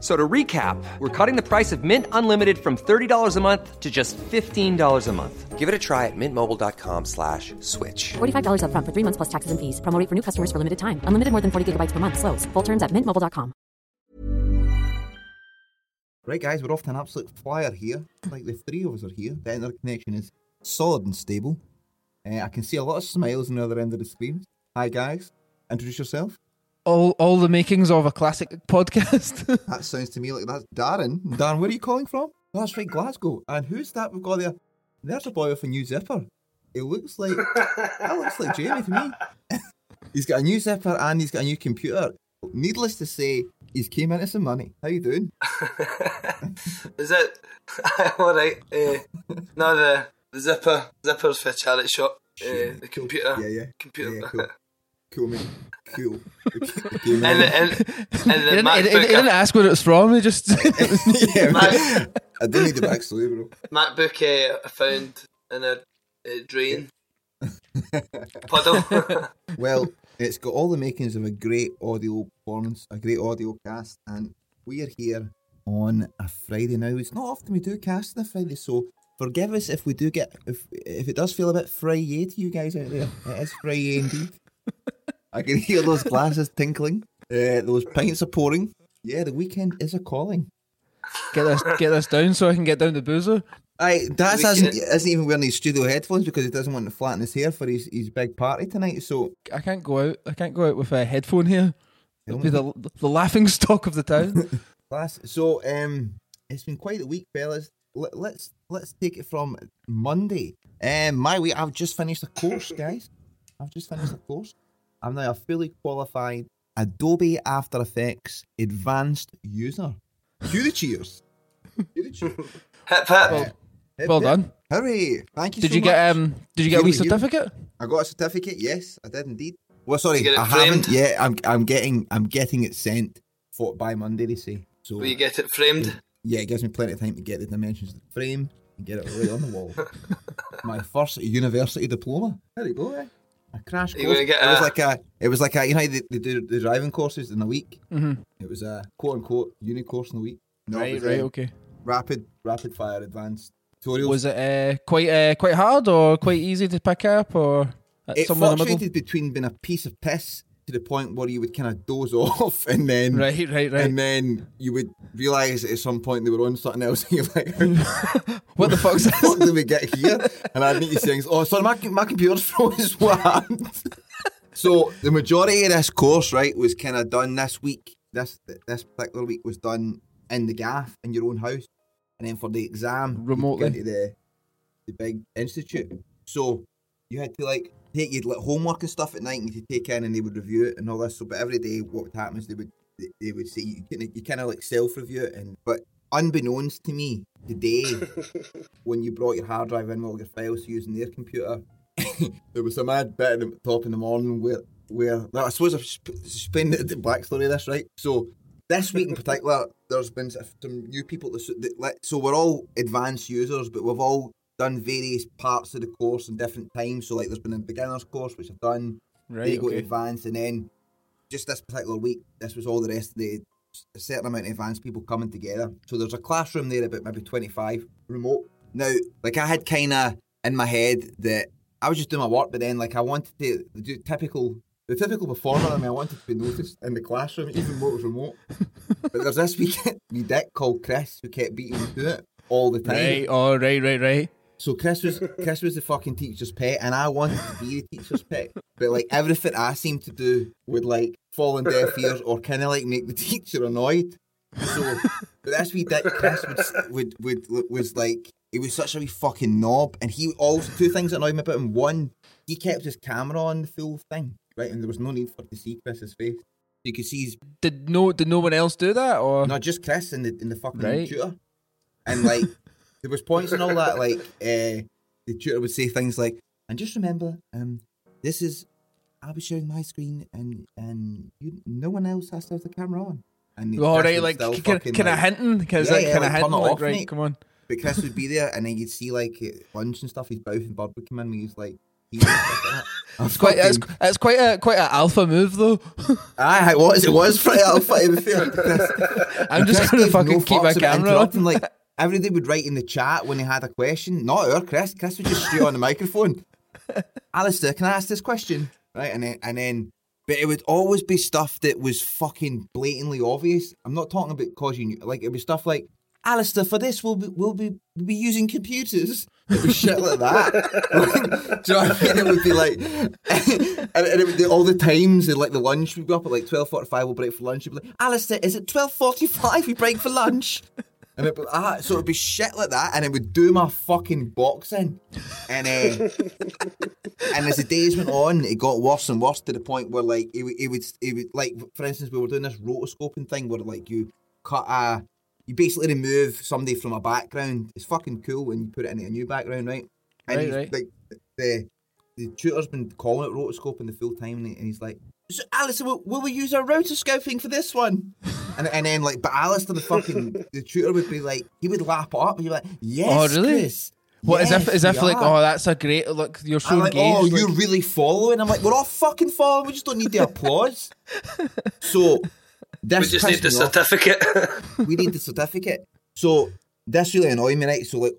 F- So to recap, we're cutting the price of Mint Unlimited from $30 a month to just $15 a month. Give it a try at mintmobile.com slash switch. $45 upfront for three months plus taxes and fees. Promo rate for new customers for limited time. Unlimited more than 40 gigabytes per month. Slows. Full terms at mintmobile.com. Right, guys, we're off to an absolute flyer here. Like the three of us are here. The internet connection is solid and stable. Uh, I can see a lot of smiles on the other end of the screen. Hi, guys. Introduce yourself. All all the makings of a classic podcast. That sounds to me like that's Darren. Darren, where are you calling from? Oh, that's right, Glasgow. And who's that we've got there? There's a boy with a new zipper. It looks like that looks like Jamie to me. he's got a new zipper and he's got a new computer. Needless to say, he's came into some money. How you doing? Is it? All right. Uh, no, the, the zipper zippers for charity shop. Uh, the computer. Yeah, yeah. Computer. Yeah, yeah, cool. Cool, me, Cool. Okay, and, the, and, and he, the didn't, he, MacBook, didn't- ask where it's from. He just yeah, Mac, I do need the backstory, bro. MacBook uh, I found in a, a drain puddle. Well, it's got all the makings of a great audio performance, a great audio cast, and we are here on a Friday now. It's not often we do cast on a Friday, so forgive us if we do get if if it does feel a bit Friday to you guys out there. It is Friday indeed. I can hear those glasses tinkling, uh, those pints are pouring. Yeah, the weekend is a calling. get this get this down so I can get down to boozer. I that's Weekend. isn't, isn't even wearing his studio headphones because he doesn't want to flatten his hair for his, his big party tonight. So I can't go out. I can't go out with a headphone here. It'll be the the laughing stock of the town. Class. So, um, it's been quite a week, fellas. Let, let's let's take it from Monday. Um, my week. I've just finished a course, guys. I've just finished a course. I'm now a fully qualified Adobe After Effects advanced user. Cue the cheers. Cue the cheers. hip hip. Hip, well hip. done. Hooray! Thank you. Did so you get um? Did you get a wee You- you- certificate? I got a certificate. Yes, I did indeed. Well, sorry, Did you get it I haven't framed? yet. I'm I'm getting I'm getting it sent for by Monday. They say so. Will you get it framed? Yeah, it gives me plenty of time to get the dimensions of the frame and get it right on the wall. My first university diploma. There you go. Eh? A crash course. gonna get it was like a. It was like a. You know, they, they do the driving courses in a week. Mm-hmm. It was a quote unquote uni course in a week. No, it Right, was, right, um, okay. Rapid, rapid fire, advanced tutorials. Was it uh, quite uh, quite hard or quite easy to pick up or it somewhere in the middle? fluctuated between being a piece of piss to the point where you would kind of doze off and then Right, right, right. and then you would realise at some point they were on something else and you're like What the fuck's the fuck did we get here? And I'd need to say, oh, sorry, my, my computer's froze. What so the majority of this course, right, was kind of done this week. This this particular week was done in the gaff in your own house, and then for the exam, Remotely. into the the big institute. So you had to like take your like homework and stuff at night, and you to take in, and they would review it and all this. So, but every day, what would happen is they would they, would say you kind of you kind of like self review it, and but unbeknownst to me today, when you brought your hard drive in with all your files using their computer, there was a mad bit at the top in the morning where where I suppose I've sp- spent the backstory of this right. So this week in particular, there's been some new people that, that so we're all advanced users, but we've all done various parts of the course in different times. So like there's been a beginner's course which I've done, Right, you go to okay. advanced, and then just this particular week, this was all the rest of the a certain amount of advanced people coming together. So there's a classroom there about maybe 25 remote. Now, like I had kind of in my head that I was just doing my work, but then like I wanted to do typical. The typical performer, I mean, I wanted to be noticed in the classroom, even though it was remote. but there's this wee, wee dick called Chris who kept beating me to it all the time. Right. Oh, right, right, right. So Chris was Chris was the fucking teacher's pet, and I wanted to be the teacher's pet. But like everything I seemed to do would like fall on deaf ears or kind of like make the teacher annoyed. So, but that's wee dick Chris would, would would was like he was such a wee fucking knob, and he also two things annoyed me about him. One, he kept his camera on the full thing, right, and there was no need for to see Chris's face. You could see his Did no did no one else do that or not just Chris in the in the fucking Right. tutor, and like there was points and all that. Like uh, the tutor would say things like, "And just remember, um, this is I'll be sharing my screen, and and you, no one else has to have the camera on." And Chris right, like can, can I like- hinting? Can Yeah, I yeah, can like, hinting? turn Like, off, right, mate. come on. But Chris would be there, and then you'd see like lunch and stuff. His mouth and bird would come in. And he's like, he like that. I was It's quite it's, it's quite a quite an alpha move though. Aye, it was. It was pretty alpha. I'm just gonna fucking no keep my camera on. Like everybody would write in the chat when they had a question. Not her, Chris. Chris would just straight on the microphone. Alistair, can I ask this question? Right, and then and then, but it would always be stuff that was fucking blatantly obvious. I'm not talking about causing you like it was stuff like. Alistair, for this we'll be we'll be we'll be using computers. It was shit like that. Do you know what I mean? It would be like, and, and it would, all the times, and like the lunch we'd be up at like twelve forty-five. We'll break for lunch. You'd be like, Alistair, is it twelve forty-five? We break for lunch. And it, ah, so it'd be shit like that, and it would do my fucking boxing, and uh, and as the days went on, it got worse and worse to the point where like it, would- it would it would like for instance we were doing this rotoscoping thing where like you cut a you basically remove somebody from a background. It's fucking cool when you put it into a new background, right? And Right, he's, right. like the the tutor's been calling it rotoscoping the full time, and he's like, so, Alistair, will, will we use our rotoscoping for this one? And, and then like, but Alistair, the fucking the tutor would be like, he would lap up, and you're like, yes, Oh, really? Chris. What as yes, if as if we like are." oh that's a great look you're so I'm like, engaged. oh, like- you're really following. I'm like, we're all fucking following. We just don't need the applause. so this We just need the off. certificate. We need the certificate. So this really annoyed me, right? So like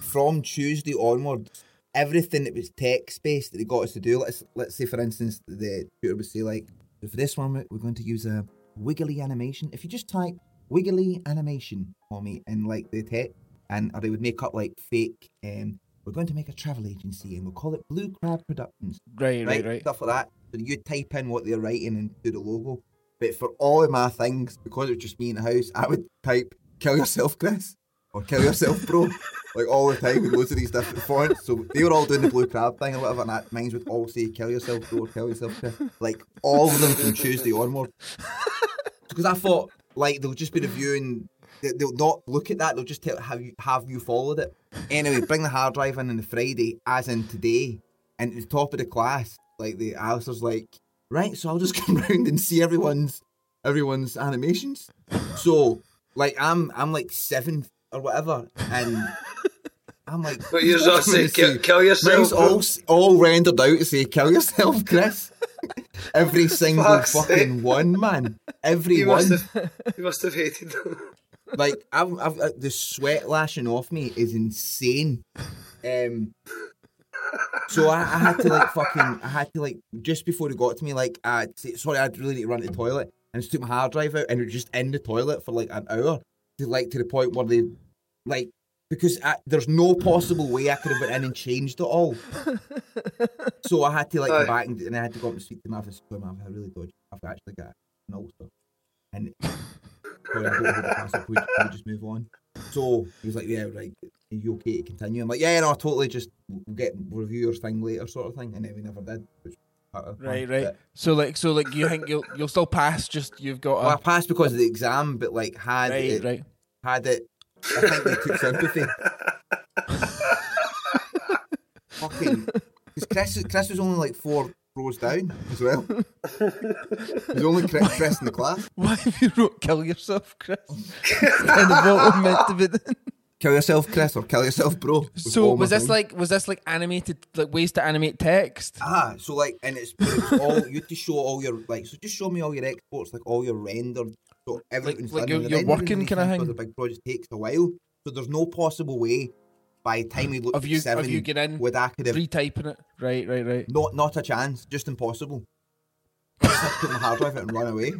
from Tuesday onwards, everything that was text based that they got us to do. Let's let's say for instance, the tutor would say like, for this one, we're going to use a wiggly animation. If you just type wiggly animation for me in like the text, and or they would make up like fake. Um, we're going to make a travel agency and we'll call it Blue Crab Productions right, right, right? right. Stuff like that. So you type in what they're writing and do the logo. But for all of my things, because it was just me in the house, I would type "kill yourself, Chris" or "kill yourself, bro," like all the time with loads of these different fonts. So they were all doing the blue crab thing or whatever, and that, mine would all say "kill yourself, bro" "kill yourself, Chris." Like all of them from Tuesday onward. Because I thought like they'll just be reviewing. they- They'll not look at that. They'll just tell have you have you followed it. Anyway, bring the hard drive in on the Friday, as in today, and at the top of the class, like the Alistair's like, right, so I'll just come round and see everyone's everyone's animations. So like I'm I'm like seventh or whatever, and I'm like, But yours "What all do you "Kill- kill yourself, Mine's all all rendered out to say kill yourself, Chris. Every single Fuck's fucking sake. one, man. Every you one. must have, you must have hated them. Like I've, I've uh, the sweat lashing off me is insane. Um, so I, I had to like fucking, I had to like just before it got to me, like, uh, say, sorry, I really need to run to the toilet, and just took my hard drive out, and it was just in the toilet for like an hour, to like to the point where they, like, because I, there's no possible way I could have went in and changed it all. so I had to like go back and, and I had to go up and speak to him. I've said, I've had really dodgy. I've actually got an ulcer, and sorry, I don't know who pass it. Can we, we just move on? So he was like, "Yeah, right. Are you okay to continue?" I'm like, "Yeah, no, totally. Just we'll get we'll review your thing later, sort of thing." And then we never did. Which was part of the plan. Right, right. So like, so like, you think you'll you'll still pass? Just you've got well, I passed because of the exam, but like had right, it, right. had it. I think they took sympathy. Fucking, because Chris, Chris was only like four rows down as well. There's only Chris, Chris in the class. Why have you wrote "kill yourself, Chris"? kind of what meant to be. doing. Kill yourself, Chris, or kill yourself, bro. So was this thing. like was this like animated like ways to animate text? Ah, so like, and it's, it's all you have to show all your like. So just show me all your exports, like all your rendered. So everything's like done. your- and the your rendering working these kinda thing? The big project takes a while, so there's no possible way. By the time we look Of at you- of seven, you get in, with have Retyping it. Right, right, right. not not a chance, just impossible. Just have to put my hard drive out and run away.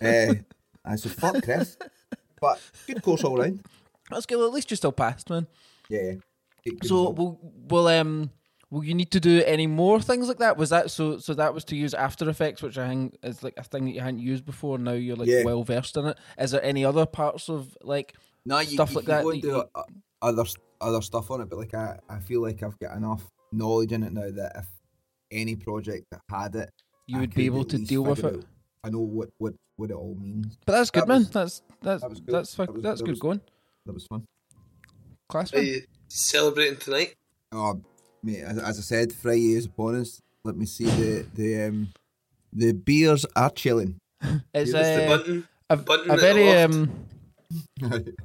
uh, I said, "Fuck, Chris," but good course all round. That's good. Well, at least you're still passed, man. Yeah. yeah. Good- good So will will um will you need to do any more things like that? Was that so? So that was to use After Effects, which I think is like a thing that you hadn't used before. Now you're like Yeah. well versed in it. Is there any other parts of like No, you, stuff you like can that Go that do you- other other stuff on it, but like I, I feel like I've got enough knowledge in it now that if any project that had it, you I would be able to deal with it? out- I know what what what it all means. But that's That good, man. was- That's that's that good. that's That was- that's good was- going. That was fun. Class Are you celebrating tonight? Oh, mate, as, as I said, Friday is upon us. Let me see the the um the beers are chilling. It's Yeah, The uh, button. a, button a very um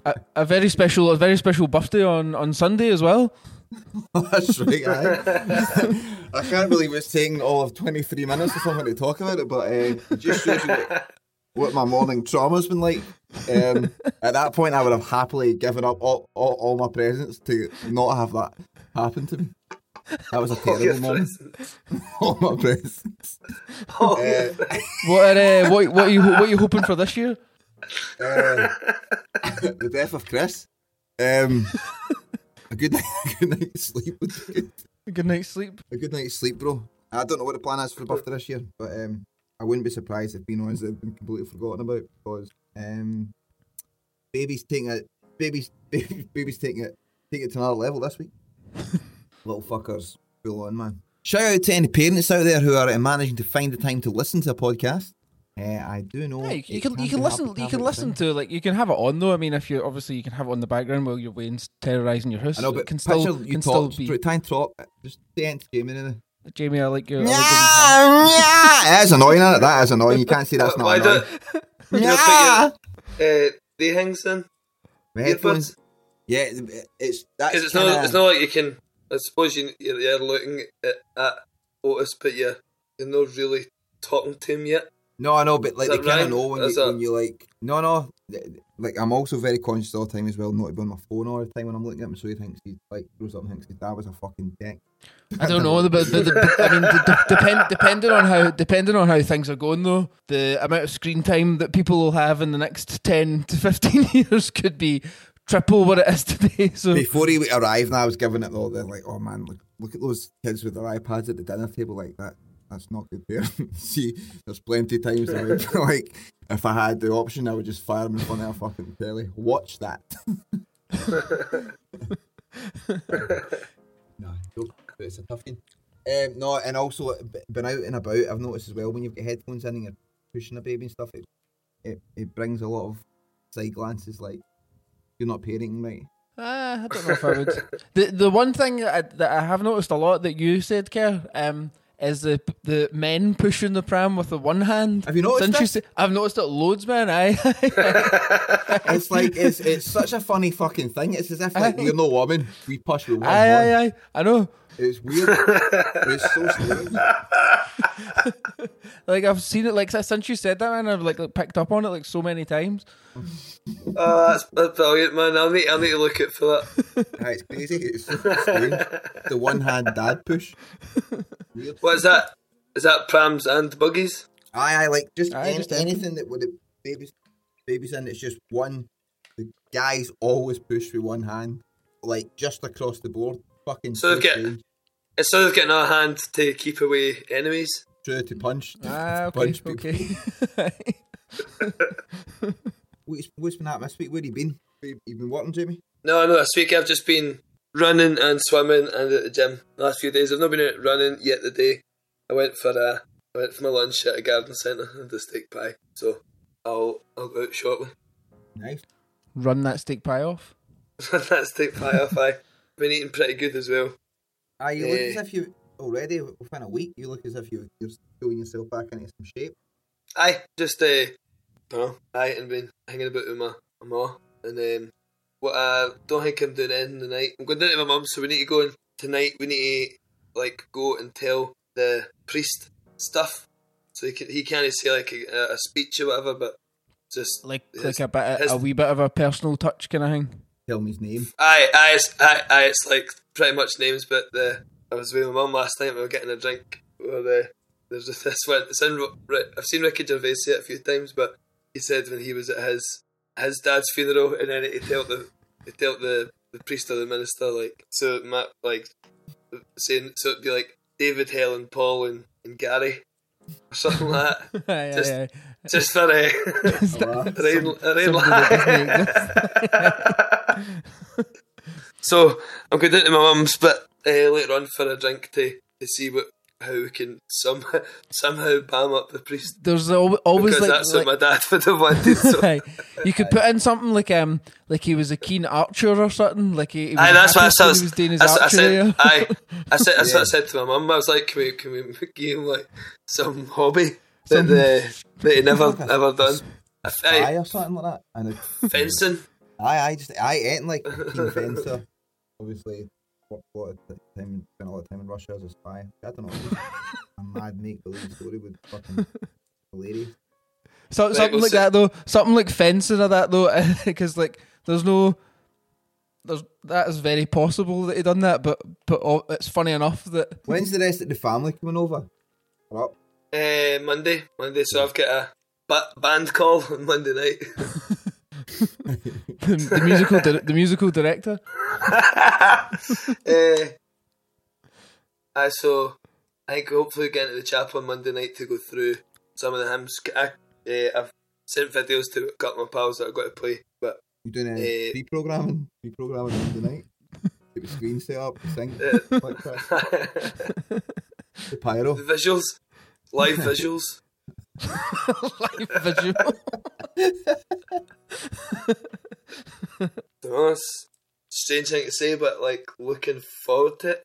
a, a very special a very special birthday on on Sunday as well. That's right. aye. I can't believe it's taking all of 23 minutes or something to talk about it, but uh, it just shows you what, what my morning trauma's been like. Um, at that point, I would have happily given up all, all, all my presents to not have that happen to me. That was a All terrible moment. presents. all my presents. All Uh. What are, uh, what what are you what are you hoping for this year? Uh, the death of Chris. Um, a good, a good night's sleep would be good. A good night's sleep. A good night's sleep, bro. I don't know what the plan is for the birthday this year, but um, I wouldn't be surprised if being they've been completely forgotten about because um, baby's taking it, baby's baby, baby's taking it, taking it to another level this week. Little fuckers, full on man. Shout out to any parents out there who are uh, managing to find the time to listen to a podcast. Uh, I do know. Yeah, you, you it can you can listen to you can listen thing. to like you can have it on though. I mean, if you obviously you can have it on the background while you're Wayne's terrorizing your house. I know, It but can still you can talk, still be. try and talk. Just say it to Jamie. I like your. I like Yeah, it is annoying, isn't it? That is annoying. You can't say that's Why not annoying. don't you know, Yeah. put your uh, the things in? My Earbuds? headphones. Yeah, it's that's Because it's kinda, not, it's not like you can. I suppose you, you're, you're looking at, at Otis, but you're, you're not really talking to him yet. No, I know, but like Is they that kind of know when Is you, that- when you like. No, no. Like I'm also very conscious all the time as well, not to be on my phone all the time when I'm looking at him. So he thinks he like grows up and thinks his dad was a fucking dick. I don't know, but, but, but I mean, de- depend, depending on how depending on how things are going, though, the amount of screen time that people will have in the next ten to fifteen years could be triple what it is today. So Before he arrived, and I was giving it all. They're like, "Oh man, look, look at those kids with their iPads at the dinner table like that. That's not good there." See, there's plenty of times I would like, if I had the option, I would just fire them in front of a fucking telly. Watch that. but it's a tough. Um, no, and also been out and about. I've noticed as well when you've got headphones in and you're pushing a baby and stuff, it it, it brings a lot of side glances like you're not parenting right. Ah, I don't know if I would. the the one thing that I, that I have noticed a lot that you said, Kerr, um, is the the men pushing the pram with the one hand. Have you noticed this? say, I've noticed it loads, man. I It's like it's it's such a funny fucking thing. It's as if like Aye. we're no woman. We push with one aye, aye, aye. I know. It's weird. it's so strange. Like I've seen it like since you said that, man. I've like, like picked up on it like so many times. Oh, that's, that's brilliant, man. I'll need, I'll need to look out for that. Aye, it's crazy. It's so strange. The one hand dad push. Weird. What is that? Is that prams and buggies? Aye, aye, like just, Aye, any- just anything that would have babies babies in. It's just one. The guys always push with one hand, like just across the board. Fucking So they've got- strange. Instead of getting a hand to keep away enemies. True to punch. Ah, okay, punch people. okay. What's, what's been happening this week? Where you been? You you been working, Jamie? No, no, this week I've just been running and swimming and at the gym. The last few days I've not been out running yet today. I went for uh, I went for my lunch at a garden centre and a steak pie. So I'll I'll go out shortly. Nice. Run that steak pie off. that steak pie off I. Been eating pretty good as well. Ah, you look Eh. as if you already within a week. You look as if you you're pulling yourself back into some shape. Aye, just uh, no, aye, and been hanging about with my, my ma, and um, Well, I don't think I'm doing anything tonight. I'm going down to my mum's, so we need to go in tonight. We need to like go and tell the priest stuff, so he can he can't say like a, a speech or whatever, but just Like his- like a bit his- a wee bit of a personal touch kind of thing. Tell me his name. Aye, aye, it's, aye, aye, it's like pretty much names, but the I was with my mum last night. We were getting a drink. Or the there's this one. It's in, I've seen Ricky Gervais say it a few times, but he said when he was at his his dad's funeral, and then he told the he told the the priest or the minister like so Matt like saying so it'd be like David, Helen, Paul, and, and Gary or something like that. Aye, Just- aye, aye. Just for a rain, a rain somebody that doesn't exist. So I'm going down to my mum's, but uh, later on for a drink to, to see what how we can some, somehow bam up the priest There's al- always because like, that's like what my dad would have wanted. So. You could put in something like um like he was a keen archer or something. Like he, he Aye, that's what I happy said. he was doing his That's what I archery. said. Aye, I said. That's what I said to my mum. I was like, "Can we, can we give him like some hobby that the, that he never ever done?" Aye, Aye, or something like that. And it, fencing. aye, I just I ain't like a keen fencer. Obviously, worked a lot of t- time, spent a lot of time in Russia as a spy. I don't know. a mad make believe story with fucking hilarious. So, Right, something we'll like see. that though. Something like fencing or that though, because like there's no. There's that is very possible that he done that, but but oh, it's funny enough that When's the rest of the family coming over? We're up. Uh, Monday, Monday. So I've got a ba- band call on Monday night. the, the musical di- the musical director. uh, aye, so I think hopefully get into the chapel on Monday night to go through some of the hymns. I, uh, I've sent videos to a couple of my pals that I've got to play, but You doing any Eh. pre-programming? Pre-programming Monday night. Get the screen set up, sing, uh, the pyro. the visuals, live visuals. Live visual. Don't know, it's a strange thing to say, but like looking forward to it.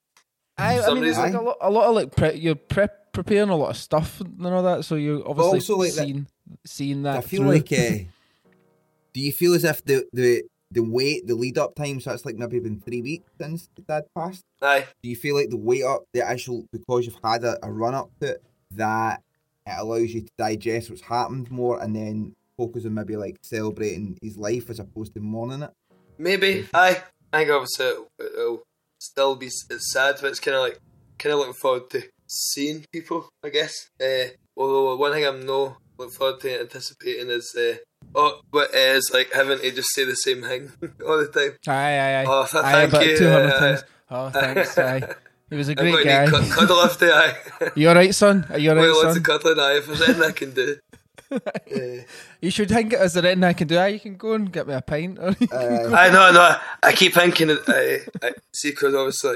I, I mean, it's like a lot, a lot of like pre- you're prep preparing a lot of stuff and all that, so you're obviously also, like, that- seeing seeing that. I feel through. like. Uh, do you feel as if the the the wait, the lead up time, so that's like maybe been three weeks since the dad passed? Aye, Do you feel like the wait up, the actual because you've had a, a run up to it, that it allows you to digest what's happened more and then focus on maybe like celebrating his life as opposed to mourning it? maybe. Aye, I think obviously it'll, it'll still be sad, but it's kind of like kind of looking forward to seeing people. I guess. Uh, although one thing I'm no looking forward to anticipating is uh, oh, but is like having to just say the same thing all the time. Aye, aye, aye. Oh, th- aye, thank you. 200 Aye, times. Oh, thanks. Aye. He was a great guy. cuddle after aye. You alright, son? Are you Wait, alright, lots son? of cuddling aye. If there's anything I can do. Uh, You should think it as there anything I can do. Aye, you can go and get me a pint. Or you can Uh, I know, no. I keep thinking. it- I, I see because obviously,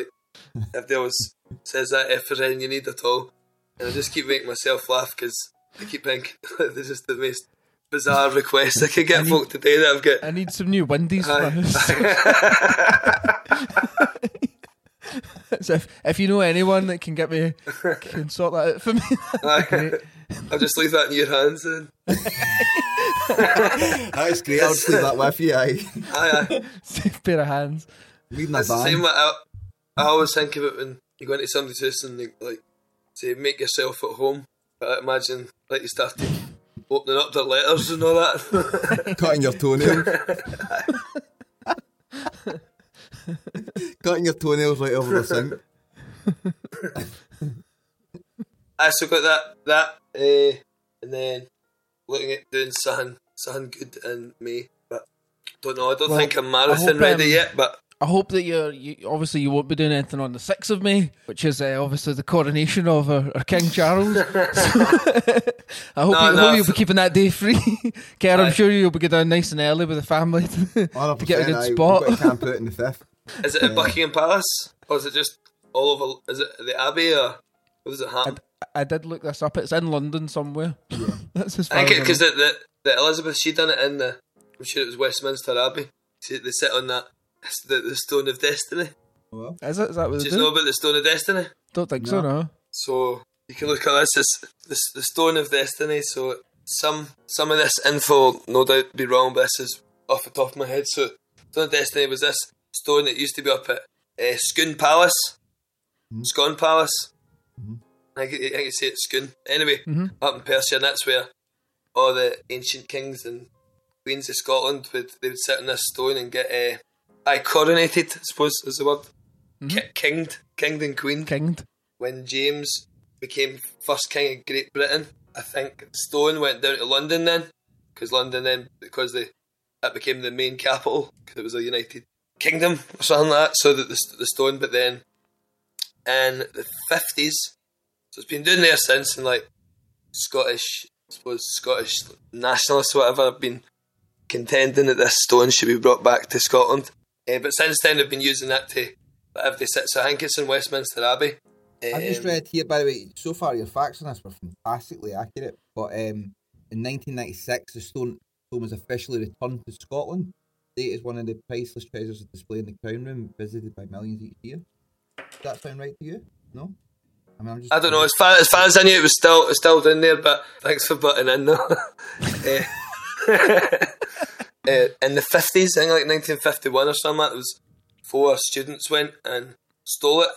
like, if there was says that if there's anything you need at all, and I just keep making myself laugh because I keep thinking this is the most bizarre request I could get folk today that I've got. I need some new Wendy's for my Aye. house. so if, if you know anyone that can get me, can sort that out for me. Aye. I'll just leave that in your hands. Then. That's great. I'll just leave that with you. Aye. Aye, aye. Safe pair of hands. Leaving a That's the same. What I, I always think about when you go into somebody's house and they, like say make yourself at home. But I imagine like you started opening up their letters and all that. Cutting your toenails. Cutting your toenails right over the sink. I still got that that uh, and then looking at doing something something good in May. But don't know. I don't Well, think I'm marathon hope, ready um, yet. But I hope that you're you, obviously you won't be doing anything on the sixth of May, which is uh, obviously the coronation of our, our King Charles. So, I hope, No, you, no, hope you'll be keeping that day free. Kerr, I'm sure you'll be going down nice and early with the family to, to get a good aye. spot. We've got to camp out in the fifth. Is it at um, Buckingham Palace or is it just all over? Is it the Abbey or what does it happen? I did look this up. It's in London somewhere. That's as far I think because the, the, the, Elizabeth she done it in the I'm sure it was Westminster Abbey. See, they sit on that it's the, the Stone of Destiny. Oh, is it? Is that what Do they you know about the Stone of Destiny? Don't think so, no. So you can look at this as the, the Stone of Destiny. So some some of this info, no doubt, be wrong, but this is off the top of my head. So Stone of Destiny was this stone that used to be up at uh, Scone Palace, Scone Palace. I think, I think you say it's Scone. Anyway, up in Perthshire, and that's where all the ancient kings and queens of Scotland would they would sit on this stone and get uh, I coronated. I suppose is the word. Ki- kinged, kinged and queened Kinged. when James became first king of Great Britain, I think Stone went down to London then, because London then because they that became the main capital because it was a united kingdom or something like that. So that the, the Stone, but then in the fifties, so it's been doing there since, and like Scottish, I suppose Scottish nationalists, or whatever, have been contending that this stone should be brought back to Scotland. Eh, but since then, they've been using that to whatever they sit. So I think it's in Westminster Abbey. I've just Um, read here, by the way, so far your facts on this were fantastically accurate. But um, in 1996, the stone, stone was officially returned to Scotland. It is one of the priceless treasures displayed in the Crown Room, visited by millions each year. Does that sound right to you? No? I mean, I'm just. I don't know. As far as far as I knew, it was still it was still down there. But thanks for butting in, though. Eh, eh, in the fifties, I think like nineteen fifty one or something. Like, that, was four students went and stole it,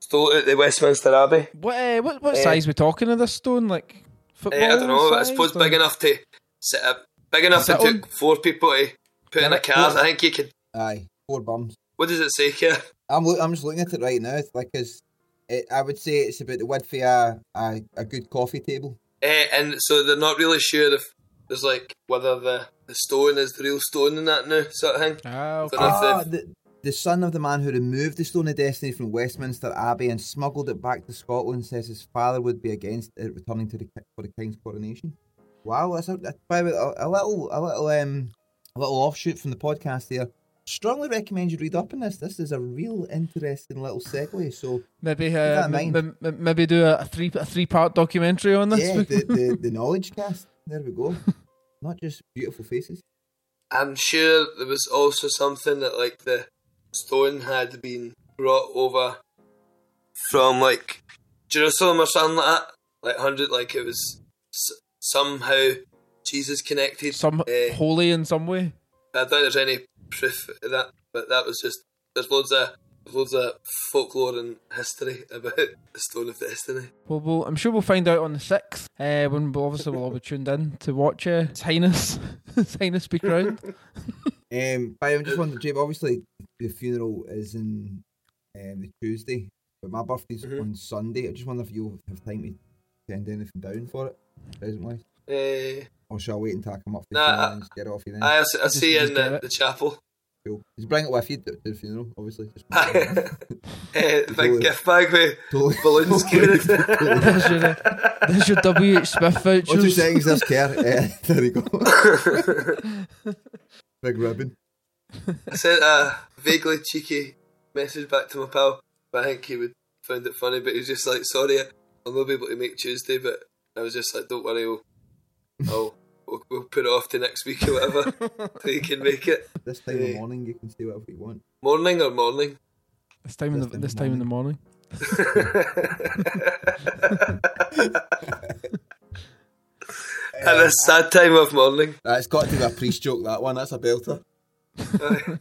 stole it at the Westminster Abbey. What uh, what what Eh. size we talking of this stone? Like football? Eh, I don't know. I size, suppose or- big enough to sit up, big enough to take took four people to put in a car. I think you could. Aye, four bums. What does it say here? I'm look, I'm just looking at it right now. It's like as it, I would say it's about the width of a, a, a good coffee table. Eh, and so they're not really sure if there's like whether the, the stone is the real stone in that now sort of thing. Ah, okay. Don't know if Ah, the, the son of the man who removed the Stone of Destiny from Westminster Abbey and smuggled it back to Scotland says his father would be against it returning to the for the king's coronation. Wow, that's a, that's by a, a little a little um a little offshoot from the podcast here. Strongly recommend you read up on this. This is a real interesting little segue. So Maybe uh, in m- m- maybe do a, a three a three part documentary on this. yeah, the, the the knowledge cast. There we go. Not just beautiful faces. I'm sure there was also something that like the stone had been brought over from like Jerusalem or something like that. Like hundred, like it was s- somehow Jesus connected. Some eh, holy in some way. I don't think there's any proof of that, but that was just there's loads of loads of folklore and history about the Stone of Destiny. Well, we'll, I'm sure we'll find out on the sixth. Uh, when we'll, obviously we'll all be tuned in to watch uh, His Highness, His Highness be crowned. Um, I'm just wondering, Jake. Obviously, the funeral is in um, the Tuesday, but my birthday's Mhm. on Sunday. I just wonder if you'll have time to send anything down for it, present wise, Uh, or shall I wait until I come up for Nah, funeral I- and get off you then? I, I Just- see you just in the, the chapel. cool. Just bring it with you to to the funeral, obviously. Just Eh, big Totally. gift bag with Totally. balloons giving it. there's, your, uh, there's your W. H. Smith Oh, two vouchers. seconds, there's care. Uh, there you go. Big ribbon. I sent a vaguely cheeky message back to my pal, but I think he would find it funny. But he was just like, "Sorry, I'll not be able to make Tuesday." But I was just like, "Don't worry, we'll, I'll, we'll, we'll put it off to next week or whatever, till you can make it." This time of morning, you can say whatever you want. Morning or morning? This time in the This time this in time in the morning. At a sad time of morning. That's got to be a priest joke. That one. That's a belter.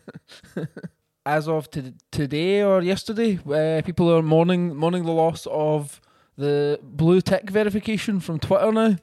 As of to, today or yesterday, uh, people are mourning mourning the loss of the blue tick verification from Twitter now.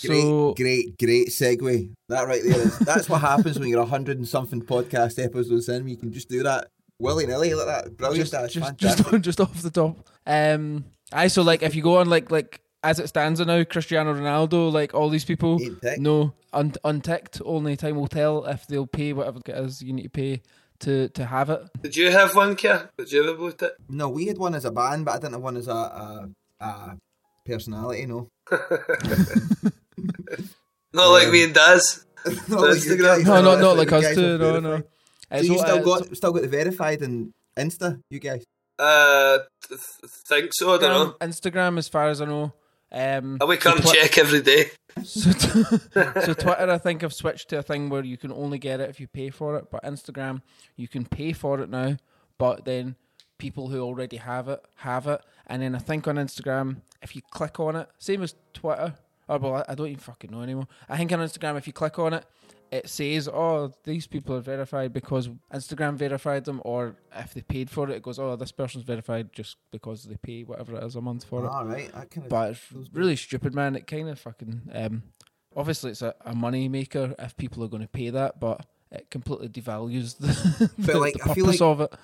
Great, So great, great segue. That right there is that's what happens when you're a hundred and something podcast episodes in. You can just do that willy nilly like that. Brilliant. just that's just fantastic. just, just off the top. Um, I so like if you go on like like as it stands now, Cristiano Ronaldo, like all these people, no un- unticked. Only time will tell if they'll pay whatever it is you need to pay to to have it. Did you have one, Kia? Did you have a blue tick? No, we had one as a band, but I didn't have one as a, a, a personality. No, Not like me and Daz. Not like guys, No, not that's like us guys two. No, no. So you still uh, got still got it verified in Insta, you guys. Uh, th- th- think so. I don't know. Instagram, Instagram, as far as I know. Um, I wake up and so Twi- check every day. So, t- so Twitter, I think, I've switched to a thing where you can only get it if you pay for it. But Instagram, you can pay for it now. But then people who already have it have it. And then I think on Instagram, if you click on it, same as Twitter. Or well, I- I don't even fucking know anymore. I think on Instagram, if you click on it, it says, "Oh, these people are verified because Instagram verified them," or if they paid for it, it goes, "Oh, this person's verified just because they pay whatever it is a month for it." All right, I can. But it's really stupid, man. It kind of fucking. Um, obviously, it's a, a money maker if people are going to pay that, but it completely devalues the, But, the, like, the I feel purpose like- of it.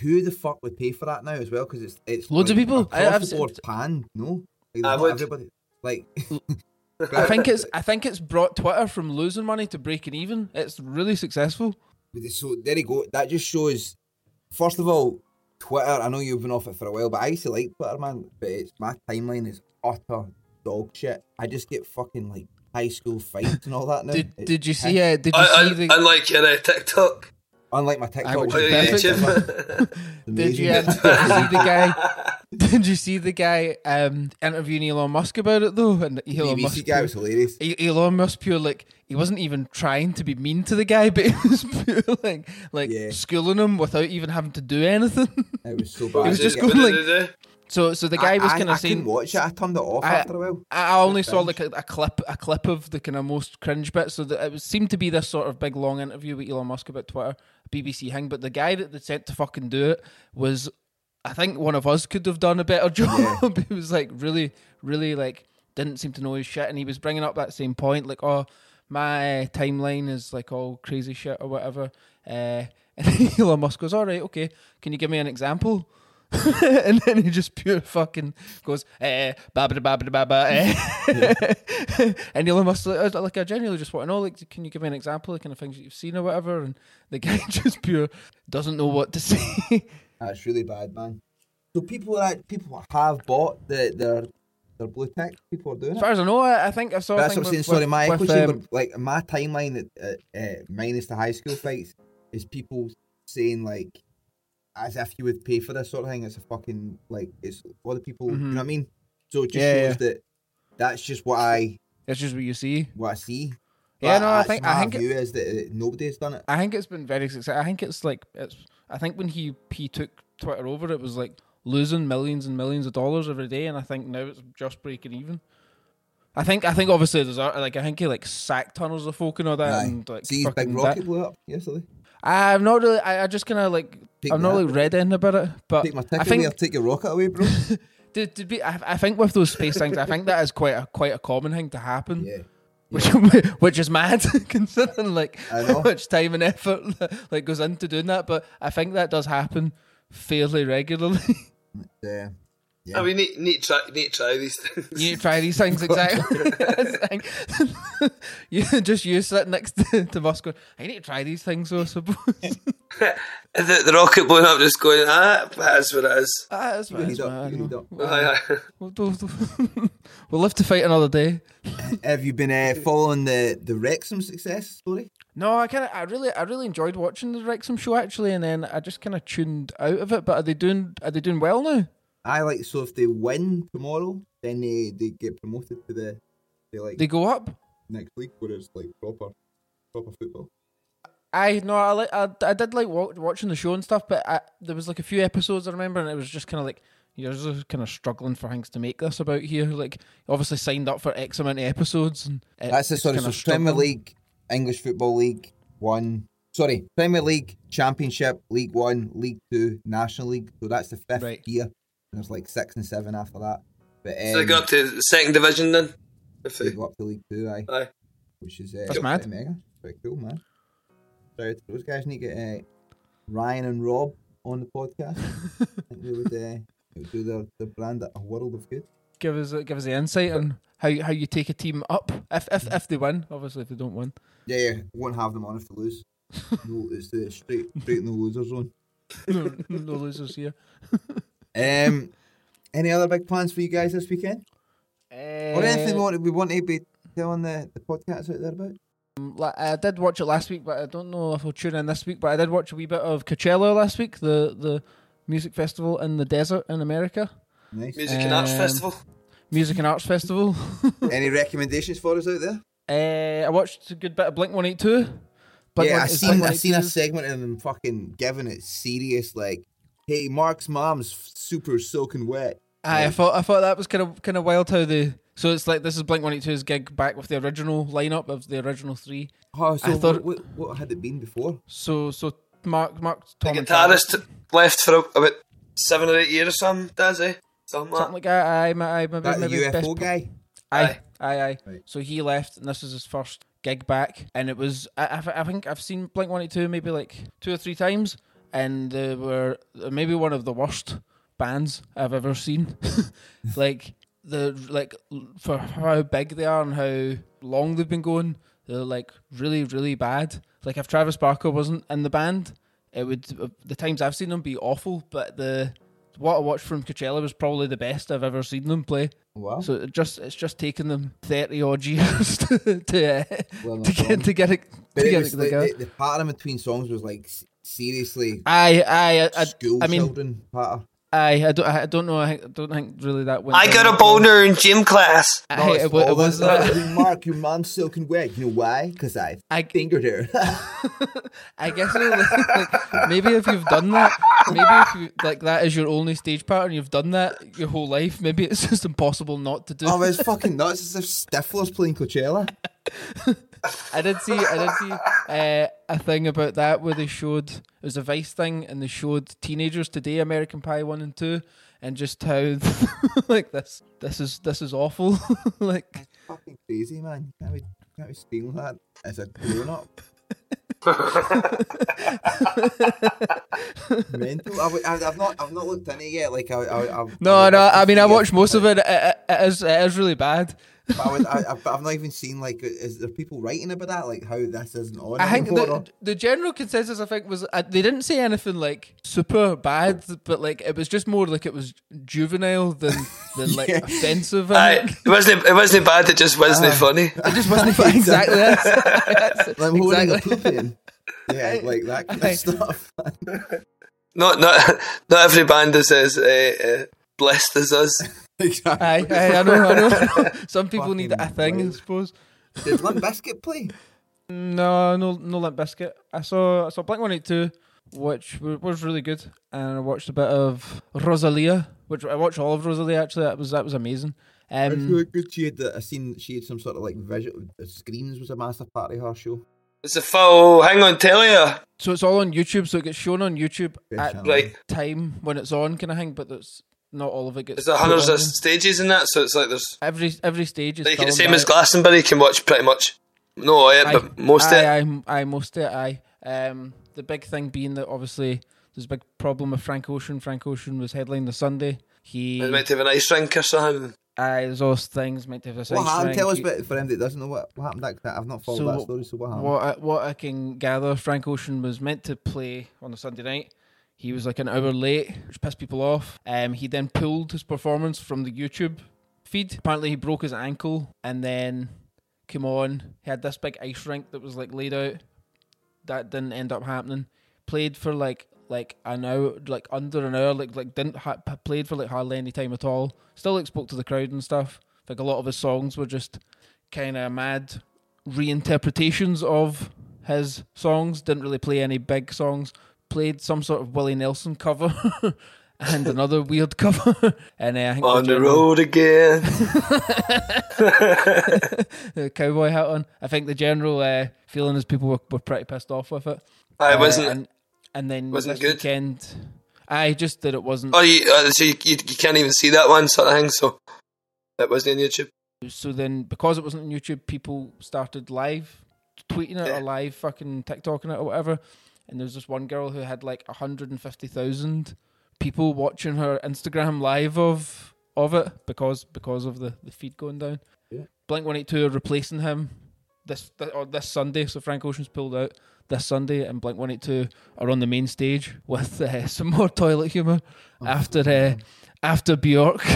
who the fuck would pay for that now as well? Because it's it's Loads of people. I- across I've the seen- board pan. No, like, I would. Everybody like. I think it's I think it's brought Twitter from losing money to breaking even. It's really successful. So there you go. That just shows. First of all, Twitter. I know you've been off it for a while, but I used to like Twitter, man. But it's my timeline is utter dog shit. I just get fucking like high school fights and all that now. Did did you see? piss. Uh, did you Un- see un- the? unlike your uh, TikTok. Unlike my TikTok, which which is is perfect. Did you, um, did you see the guy? Did you see the guy um, interviewing Elon Musk about it though? And Elon BBC Musk, guy was hilarious. Elon Musk pure like he wasn't even trying to be mean to the guy, but he was pure like like Yeah. schooling him without even having to do anything. It was so bad. He was just Yeah. going like did they do? So. So the guy I- was kind of saying, watch it. I turned it off I- after a while. I only saw like a, a clip, a clip of the kind of most cringe bit. So that it was, seemed to be this sort of big long interview with Elon Musk about Twitter, BBC thing. But the guy that they sent to fucking do it was, I think one of us could have done a better job. he was like really, really like didn't seem to know his shit, and he was bringing up that same point, like oh. My timeline is like all crazy shit or whatever. Uh, and Elon Musk goes, "All right, okay. Can you give me an example?" and then he just pure fucking goes, eh, babba babba babba, eh. and Elon Musk like, like, I genuinely just want to know, like, can you give me an example of kind of things that you've seen or whatever? And the guy just pure doesn't know what to say. That's really bad, man. So people are people have bought the their their blue tick. People are doing as it. far as I know, I, I think I saw. That's what I'm saying. with- Sorry, my with, um, like my timeline, uh, uh, minus the high school fights, is people saying like, as if you would pay for this sort of thing. It's a fucking like it's a lot of people. You know what I mean? So it just Mm-hmm. Yeah, shows that that's just what I It's just what you see. what I see. Yeah, But no, I think- I think it- view is that uh, nobody's done it. I think it's been very successful. I think it's like it's. I think when he he took Twitter over, it was like losing millions and millions of dollars every day, and I think now it's just breaking even. I think I think obviously there's like I think he like sacked tons of folk and all that, Aye. and like See, his big rocket that- blew up yesterday. I've not really. I, I just kind of like I've not really read anything about it, but Take my I think away take your rocket away, bro. to, to be, I, I think with those space things, I think that is quite a quite a common thing to happen. yeah. Which, which is mad considering like how much time and effort like goes into doing that. But I think that does happen fairly regularly. Uh, Oh, we need, need, to try, need to try these things. you need to try these things exactly. That's the you just you sit next to, to Musk going, I need to try these things, so I suppose. the, the rocket blowing up, just going, ah, that's what it is. ah, that's what it is, Heat up, man. heat up. Aye, aye. We'll, we'll, we'll live to fight another day. Have you been uh, following the the Wrexham success story? No, I kind of, I really, I really enjoyed watching the Wrexham show actually, and then I just kind of tuned out of it. But are they doing, are they doing well now? I like so if they win tomorrow, then they, they get promoted to the they like They go up. next league where it's like proper proper football. I no, I like, I, I did like wa- watching the show and stuff, but I, there was like a few episodes I remember, and it was just kind of like you're just kind of struggling for things to make this about here. Like, obviously signed up for X amount of episodes, and it- That's the it's sorry. So Premier. League, English Football League One. Sorry, Premier League, Championship, League One, League Two, National League. So that's the fifth Right. tier. There's like six and seven after that. But um, So they go up to second division then? If they they, go up to League Two, aye, aye. which is uh, That's mad. pretty mega, pretty cool, man. So those guys need to get uh, Ryan and Rob on the podcast. I think they would, uh, they would do their, their brand a world of good. give us give us the insight on how you- how you take a team up if if if they win. Obviously, if they don't win, Yeah, yeah, won't have them on if they lose. no, it's the straight straight in the loser zone. no, no losers here. Um, any other big plans for you guys this weekend? or anything we Uh, want, we want to be telling the, the podcast out there about? I did watch it last week, but I don't know if I'll tune in this week. But I did watch a wee bit of Coachella last week, the the music festival in the desert in America, Nice. Music and Arts Um, Festival. music and arts festival. Any recommendations for us out there? uh, I watched a good bit of Blink One Eight Two. yeah, I seen I seen a segment of them fucking giving it serious, like, "Hey, Mark's mom's super soaking wet." Aye, I thought I thought that was kind of kind of wild how the So it's like this is Blink 182's gig back with the original lineup of the original three. Oh, so I thought- what, what, what had it been before? So so Mark Mark The Tom and Carl- guitarist left for about seven or eight years or something, does eh? he? Something like something like that. Aye, ma- aye, maybe, That maybe UFO best- guy? Aye, aye, aye. Right. So he left, and this is his first gig back, and it was. I, I, I think I've seen Blink One Eighty Two maybe like two or three times, and they were maybe one of the worst bands I've ever seen. like the like for how big they are and how long they've been going, they're like really really bad. Like if Travis Barker wasn't in the band, it would the times I've seen them be awful, but the what I watched from Coachella was probably the best I've ever seen them play. Wow. So it just it's just taken them thirty odd years to to, uh, Well, to get to get it But to it get was it together. the, the pattern between songs was like seriously I I I, school I mean children pattern. I I don't I don't know I don't think really that went. I got a boner in gym class. I, No, it, it's wa- it all was that- uh, Mark, your mom's soaking wet. You know why? Because I I- fingered her. I guess it was like, maybe if you've done that, maybe if you like that is your only stage pattern, you've done that your whole life. Maybe it's just impossible not to do. oh, it's fucking nuts. It's if Stifler's playing Coachella. I did see I did see uh, a thing about that where they showed it was a Vice thing and they showed teenagers today American Pie one and two and just how like this this is this is awful like Fucking crazy, man. You can't be, can't be stealing that as a grown up. Mental. I, I, have not. I've not looked into it yet. Like I. I I've, no I've no I mean I watched most of it it, it, it is it is really bad But I would, I, I, I've not even seen like. Is there people writing about that? Like how this isn't on I think the, the general consensus I think was uh, they didn't say anything like super bad but like it was just more like it was juvenile than than like Yeah. offensive Aye, I it wasn't. It wasn't bad. It just wasn't funny. it just wasn't exactly that Like, I'm holding a exactly poop in. Yeah, like that kind Aye. of stuff. Not not not every band is as uh, uh, blessed as us. Exactly. Aye, aye, I know, I know. Some people need a Fucking thing, I suppose. Did Limp Bizkit play? No, no, no Limp Bizkit. I saw, I saw Blink One Eight Two, which was really good, and I watched a bit of Rosalia, which I watched all of Rosalia. Actually, that was that was amazing. It's Um, really good. She had. a scene. She had some sort of like visual. Screens was a massive part of her show. It's a full. Hang on, tell you. so it's all on YouTube, so it gets shown on YouTube Yeah, at channel. Right. time when it's on, kind of thing. But that's not all of it gets. There's a put hundreds of stages in that, so it's like there's every every stage is like filmed same as Glastonbury. You can watch pretty much. No, all it, but most aye, of it. Aye, aye, most of it, aye. Um, the big thing being that obviously there's a big problem with Frank Ocean. Frank Ocean was headlining the Sunday. He, It might have an ice rink or something. aye, there's all those things. Might have a What happened? rink. Tell us He- about for him that doesn't know what, what happened. That, that I've not followed So that story. So what happened? What I, what I can gather, Frank Ocean was meant to play on a Sunday night. He was like an hour late, which pissed people off. Um, he then pulled his performance from the YouTube feed. Apparently, he broke his ankle and then came on. He had this big ice rink that was like laid out. That didn't end up happening. Played for like like an hour, like under an hour. Like like didn't ha- played for like hardly any time at all. Still like spoke to the crowd and stuff. Like a lot of his songs were just kind of mad reinterpretations of his songs. Didn't really play any big songs. Played some sort of Willie Nelson cover and another weird cover. and uh, I think On the road again. the cowboy hat on. I think the general uh, feeling is people were, were pretty pissed off with it. I Uh, wasn't. and, and then wasn't good? weekend, I just that it wasn't. oh, you, uh, so you, you, you can't even see that one sort of thing. So that wasn't on YouTube. So then, because it wasn't on YouTube, people started live tweeting it Yeah. or live fucking TikToking it or whatever. And there was this one girl who had like 150,000 people watching her Instagram live of of it because because of the, the feed going down. Yeah. Blink 182 are replacing him this, th- or this Sunday. So Frank Ocean's pulled out this Sunday, and Blink 182 are on the main stage with uh, some more toilet humor after uh, after Bjork.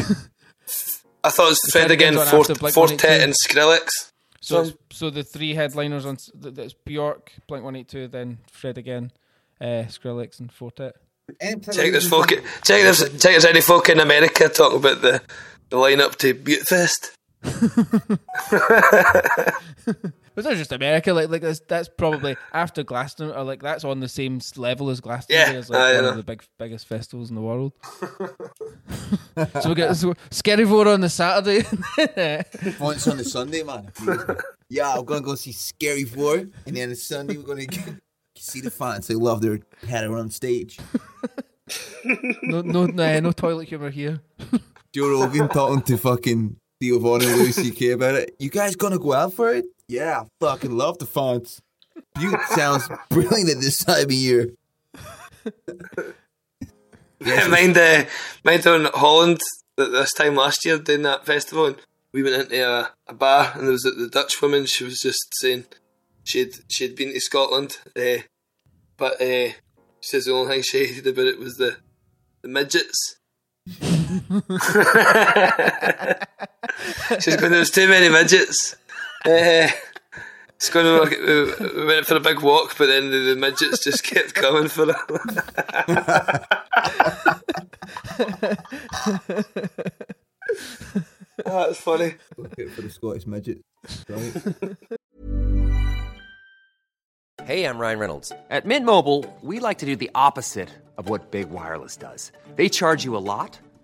I thought it was Fred Fred again, again's on Fort, after Blink Four Tet and Skrillex. So, So- so the three headliners on s- th- that's Bjork, Blink One Eight Two, then Fred again, uh, Skrillex, and Four Tet. Any Check this reason- folk. Check this. Check there's any folk in America talking about the the lineup to Butefest. But But it's not just America. Like like that's that's probably after Glastonbury, or like that's on the same level as Glastonbury Yeah, as like I one know. of the big biggest festivals in the world. so we get so Scary Four on the Saturday. Once on the Sunday, man. yeah, I'm gonna go see Scary Four, and then on Sunday we're gonna get, see the fans. They love their patter on stage. no no no, no toilet humor here. Joe Rogan talking to fucking Theo Von and Louis C.K. about it. You guys gonna go out for it? Yeah, I fucking love the fonts. Bute sounds brilliant at this time of year. mind, uh, mind on Holland at this time last year doing that festival, and we went into a, a bar, and there was the, the Dutch woman. She was just saying she'd she'd been to Scotland, uh, but uh, she says the only thing she hated about it was the the midgets. She's going. There was too many midgets. Uh, it's going to work. We went for a big walk, but then the, the midgets just kept coming for her. oh, that's funny. Look out for the Scottish midget. Hey, I'm Ryan Reynolds. At Mint Mobile, we like to do the opposite of what Big Wireless does. They charge you a lot,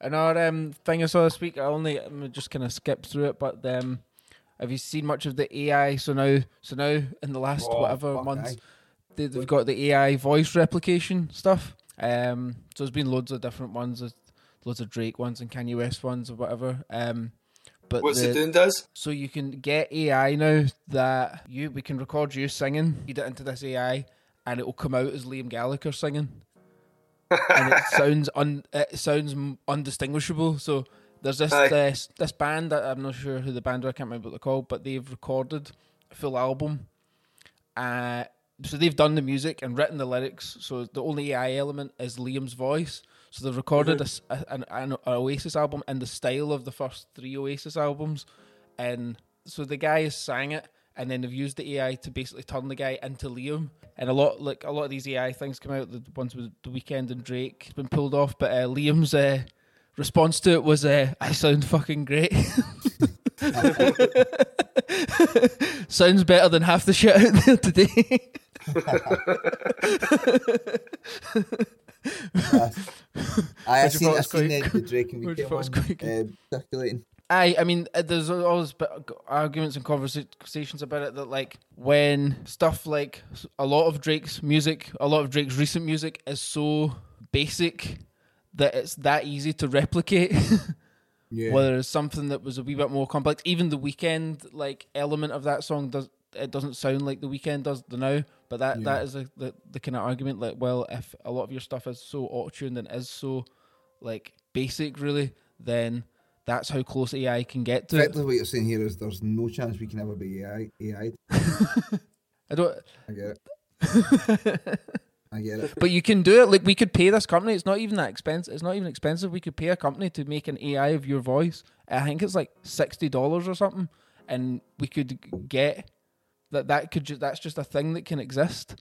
Another um, thing I saw this week, I only um, just kind of skipped through it, but um, have you seen much of the AI? So now, so now in the last Oh, whatever months, they, they've got the AI voice replication stuff. Um, so there's been loads of different ones, loads of Drake ones and Kanye West ones or whatever. Um, but What's the, it doing, Does? So you can get AI now that you we can record you singing, feed it into this AI, and it will come out as Liam Gallagher singing, and it sounds un it sounds undistinguishable. So there's this Aye. this this band that I'm not sure who the band are, I can't remember what they're called, but they've recorded a full album. Uh, so they've done the music and written the lyrics. So the only AI element is Liam's voice. So they've recorded a s a an, an Oasis album in the style of the first three Oasis albums, and so the guy has sang it, and then they've used the AI to basically turn the guy into Liam. And a lot like a lot of these AI things come out. The ones with the Weeknd and Drake has been pulled off, but uh, Liam's uh, response to it was, uh, "I sound fucking great." Sounds better than half the shit out there today. I Which I seen, I seen the, the Drake and I Weeknd one uh, circulating. I, I mean, uh, there's always arguments and conversations about it that, like, when stuff like a lot of Drake's music, a lot of Drake's recent music is so basic that it's that easy to replicate. Yeah. Whether it's something that was a wee bit more complex, even the Weeknd like element of that song does it doesn't sound like the Weeknd does the now. But that that is a, the the kind of argument like, well, if a lot of your stuff is so auto tuned and is so like basic, really, then that's how close AI can get to it. Effectively, what you're saying here is there's no chance we can ever be AI. AI. I don't. I get it. I get it. But you can do it. Like we could pay this company. It's not even that expensive. It's not even expensive. We could pay a company to make an AI of your voice. I think it's like sixty dollars or something, and we could get that. That could just that's just a thing that can exist.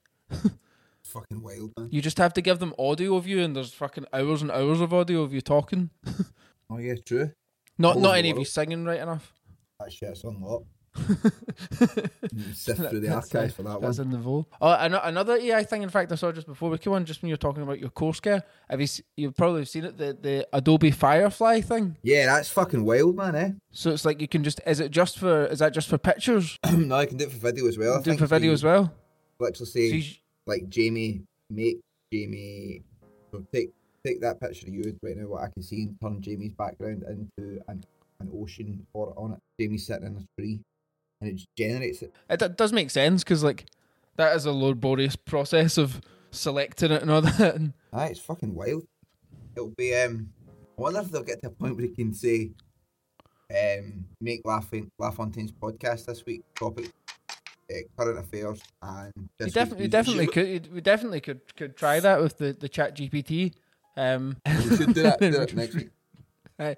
Fucking wild, man. You just have to give them audio of you, and there's fucking hours and hours of audio of you talking. Oh yeah, true. Not not any of you singing right enough. That shit's unlocked. Sift through the archives for that That's one. in the vault. Oh, ano- another AI thing. In fact, I saw just before we came on, just when you were talking about your course care. Have you? s- You've probably seen it. The the Adobe Firefly thing. Yeah, that's fucking wild, man. Eh? So it's like you can just. Is it just for? Is that just for pictures? no, I can do it for video as well. I Do it think for video as well. Literally So say you, like Jamie, make Jamie. Take take that picture of you right now. What I can see and turn Jamie's background into an an ocean or on it. Jamie's sitting in a tree, and it generates it. It d- does make sense because like that is a laborious process of selecting it and all that. And Ah, it's fucking wild. It'll be um. I wonder if they'll get to a point where you can say, um, make Laughing LaFontaine's podcast this week topic, uh, current affairs and. you definitely, definitely could. We definitely could could try that with the the Chat GPT. Um, We should do that, do that next week. Aye.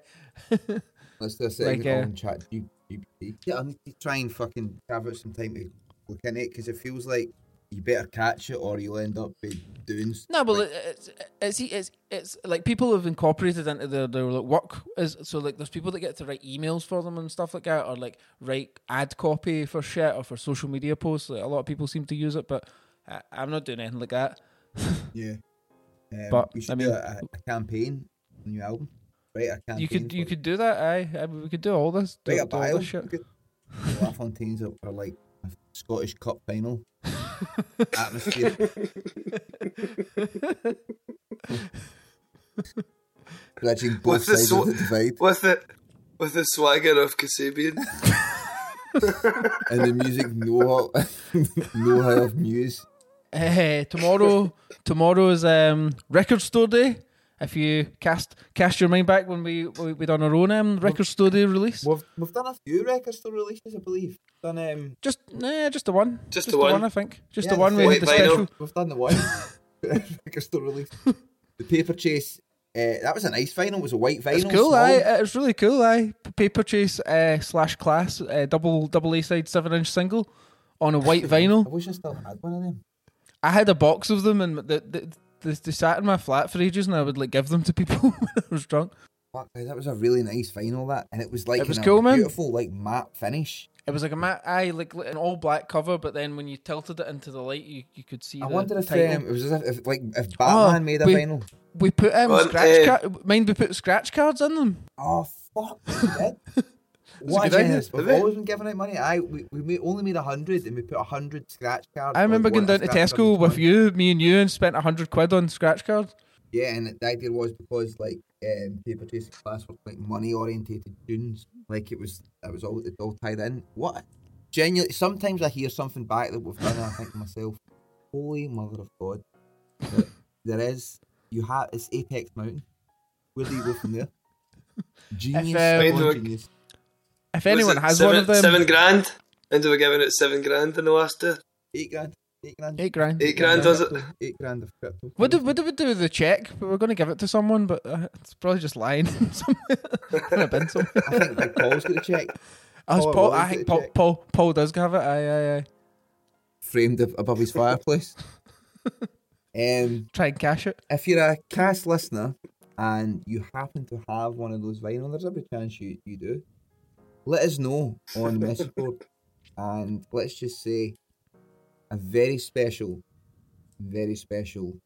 Let's do a segment Like, uh, on chat GPT. Yeah, I need to try and fucking carve out some time to look into it because it feels like you better catch it or you'll end up be doing. No, but like, like, it's, it's it's it's like people have incorporated into their their work is so like there's people that get to write emails for them and stuff like that, or like write ad copy for shit or for social media posts. Like, a lot of people seem to use it, but I, I'm not doing anything like that. yeah. Um, but, we should I do mean- a, a campaign, a new album. right? a campaign. You could you for- could do that. Aye, I, we could do all this. Do, write a do all this shit. we could. LaFontaine's are, are like a Scottish Cup final atmosphere. Bridging both With the sides sw- of the divide. with the with the swagger of Kasabian. and the music know know how of muse. Eh, tomorrow, tomorrow is um, record store day. If you cast cast your mind back when we we, we done our own um, record store day release, We've we've done a few record store releases, I believe. Done um just nah, just the one, Just the one. I think, just yeah, the one we had the vinyl. special. We've done the one record store release. The paper chase. Uh, that was a nice vinyl. It was a white vinyl. It's cool, small. aye. It's really cool, aye. Paper Chase uh, slash Class uh, double double A side seven inch single on a white vinyl. I vinyl. wish I still had one of them. I had a box of them, and the, the, they, they sat in my flat for ages, and I would like give them to people when I was drunk. Fuck, that was a really nice vinyl. That and it was like It was in a cool, man. beautiful like matte finish. It was like a matte, aye, like an all black cover, but then when you tilted it into the light, you, you could see. I the wonder if title. um, it was as if, if like if Batman made a Oh, we- vinyl. we put um, Well, scratch card. Mind we put scratch cards in them. Oh fuck! we did. What good a idea. genius. We've always been giving out money. I we, we only made a hundred and we put a hundred scratch cards. I remember going down to Tesco with month. you, me and you, and spent a hundred quid on scratch cards. Yeah, and the idea was because like um, paper chasing class were like money orientated tunes. Like it was, that was all it all tied in. What genuinely? Sometimes I hear something back that we've done, and I think to myself, "Holy mother of God!" There- there is you have it's Apex Mountain. Where do you go from there? Genius, um, on genius. If Was anyone has seven, one of them, seven grand. Ended up giving it seven grand in the last two. Eight grand, eight grand, eight grand. Eight grand was it? Eight grand of crypto. What did, what did we do with the check? We were going to give it to someone, but uh, it's probably just lying somewhere. in a bin. I think Big Paul's got the check Oh, it's Paul Paul, Williams I think Paul, check. Paul, Paul does have it. Aye, aye, aye. framed ab- above his fireplace. um, Try and cash it. if you're a cast listener and you happen to have one of those vinyl, there's every chance you, you do. Let us know on the message board, and let's just say a very special, very special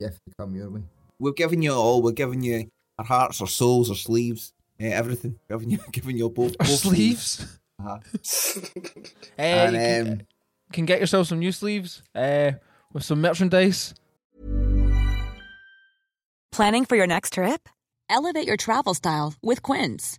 gift to come your way. We're giving you all. We're giving you our hearts, our souls, our sleeves, eh, everything. Giving you, giving you both. Both sleeves. Uh-huh. Eh, And, you can, um, can get yourself some new sleeves uh, with some merchandise. Planning for your next trip? Elevate your travel style with Quince.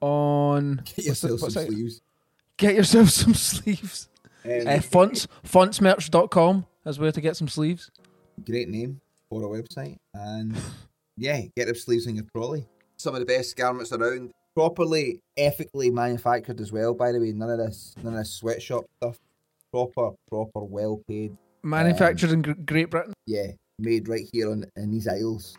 On Get what's it- yourself what's some it? sleeves. Get yourself some sleeves. Um, Uh, fonts, fontsmerch.com. as where to get some sleeves. Great name for a website. And yeah, get the sleeves in your trolley. Some of the best garments around. Properly, ethically manufactured as well, by the way. None of this none of this sweatshop stuff. Proper, proper, well paid. Manufactured in Gr- Great Britain. Yeah, made right here on in these aisles.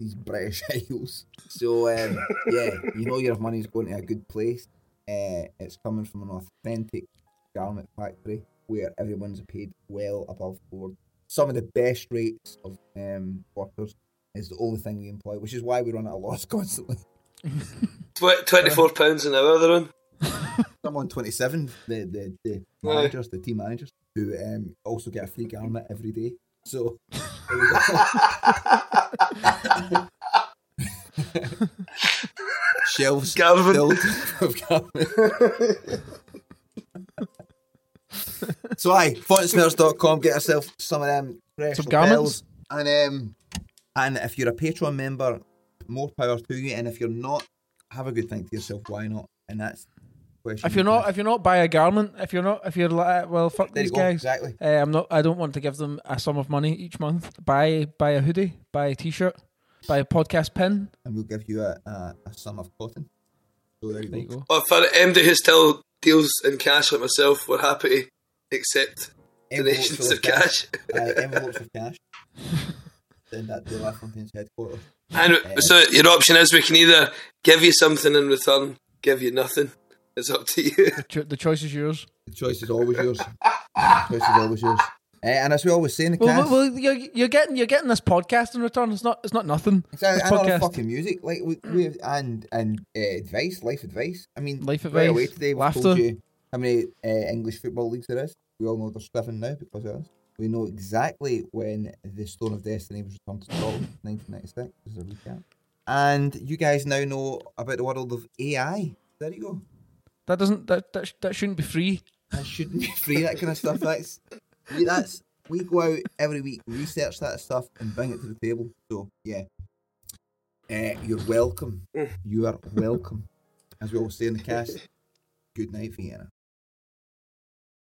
These British aisles. So um, yeah, you know your money's going to a good place. Uh, it's coming from an authentic garment factory where everyone's paid well above board. Some of the best rates of um, workers is the only thing we employ, which is why we run at a loss constantly. Twenty-four pounds an hour they're on. I'm on 27, the, the, the managers, the team managers, who um, also get a free garment every day. So, there we go. Shelves Garvin. filled with garment. so, aye, fontsmerch.com, get yourself some of them fresh Some lapels. garments. And, um, and if you're a Patreon member, more power to you. And if you're not, have a good think to yourself, why not? And that's the question. If you're not, if you're not buy a garment, if you're not, if you're like, well, fuck There these you go, guys. exactly. Uh, I'm not. I don't want to give them a sum of money each month. Buy, buy a hoodie, buy a t-shirt, buy a podcast pin. and we'll give you a, a, a sum of cotton. So there you There go. you go. Or for MD who still deals in cash like myself, we're happy to accept Envelopes donations of of cash. Aye, envelopes of cash. Send that to the Lafontaines headquarters. And so your option is we can either give you something in return, give you nothing. It's up to you. The, cho- the choice is yours. The choice is always yours. the choice is always yours. Uh, and as we always say in the Well, cast, well, well, you're, you're getting you're getting this podcast in return. It's not it's not nothing. it's a, This and all fucking music, like we, we and and uh, advice, life advice. I mean, Life right away advice, today we told you how many uh, English football leagues there is. We all know there's seven now because of us. We know exactly when the Stone of Destiny was returned to Scotland, 1996. This is a recap. And you guys now know about the world of AI. There you go. That doesn't that that, sh- that shouldn't be free. That shouldn't be free. That kind of stuff. That's we, that's we go out every week, research that stuff, and bring it to the table. So yeah, uh, you're welcome. You are welcome. As we always say in the cast. Good night, Vienna.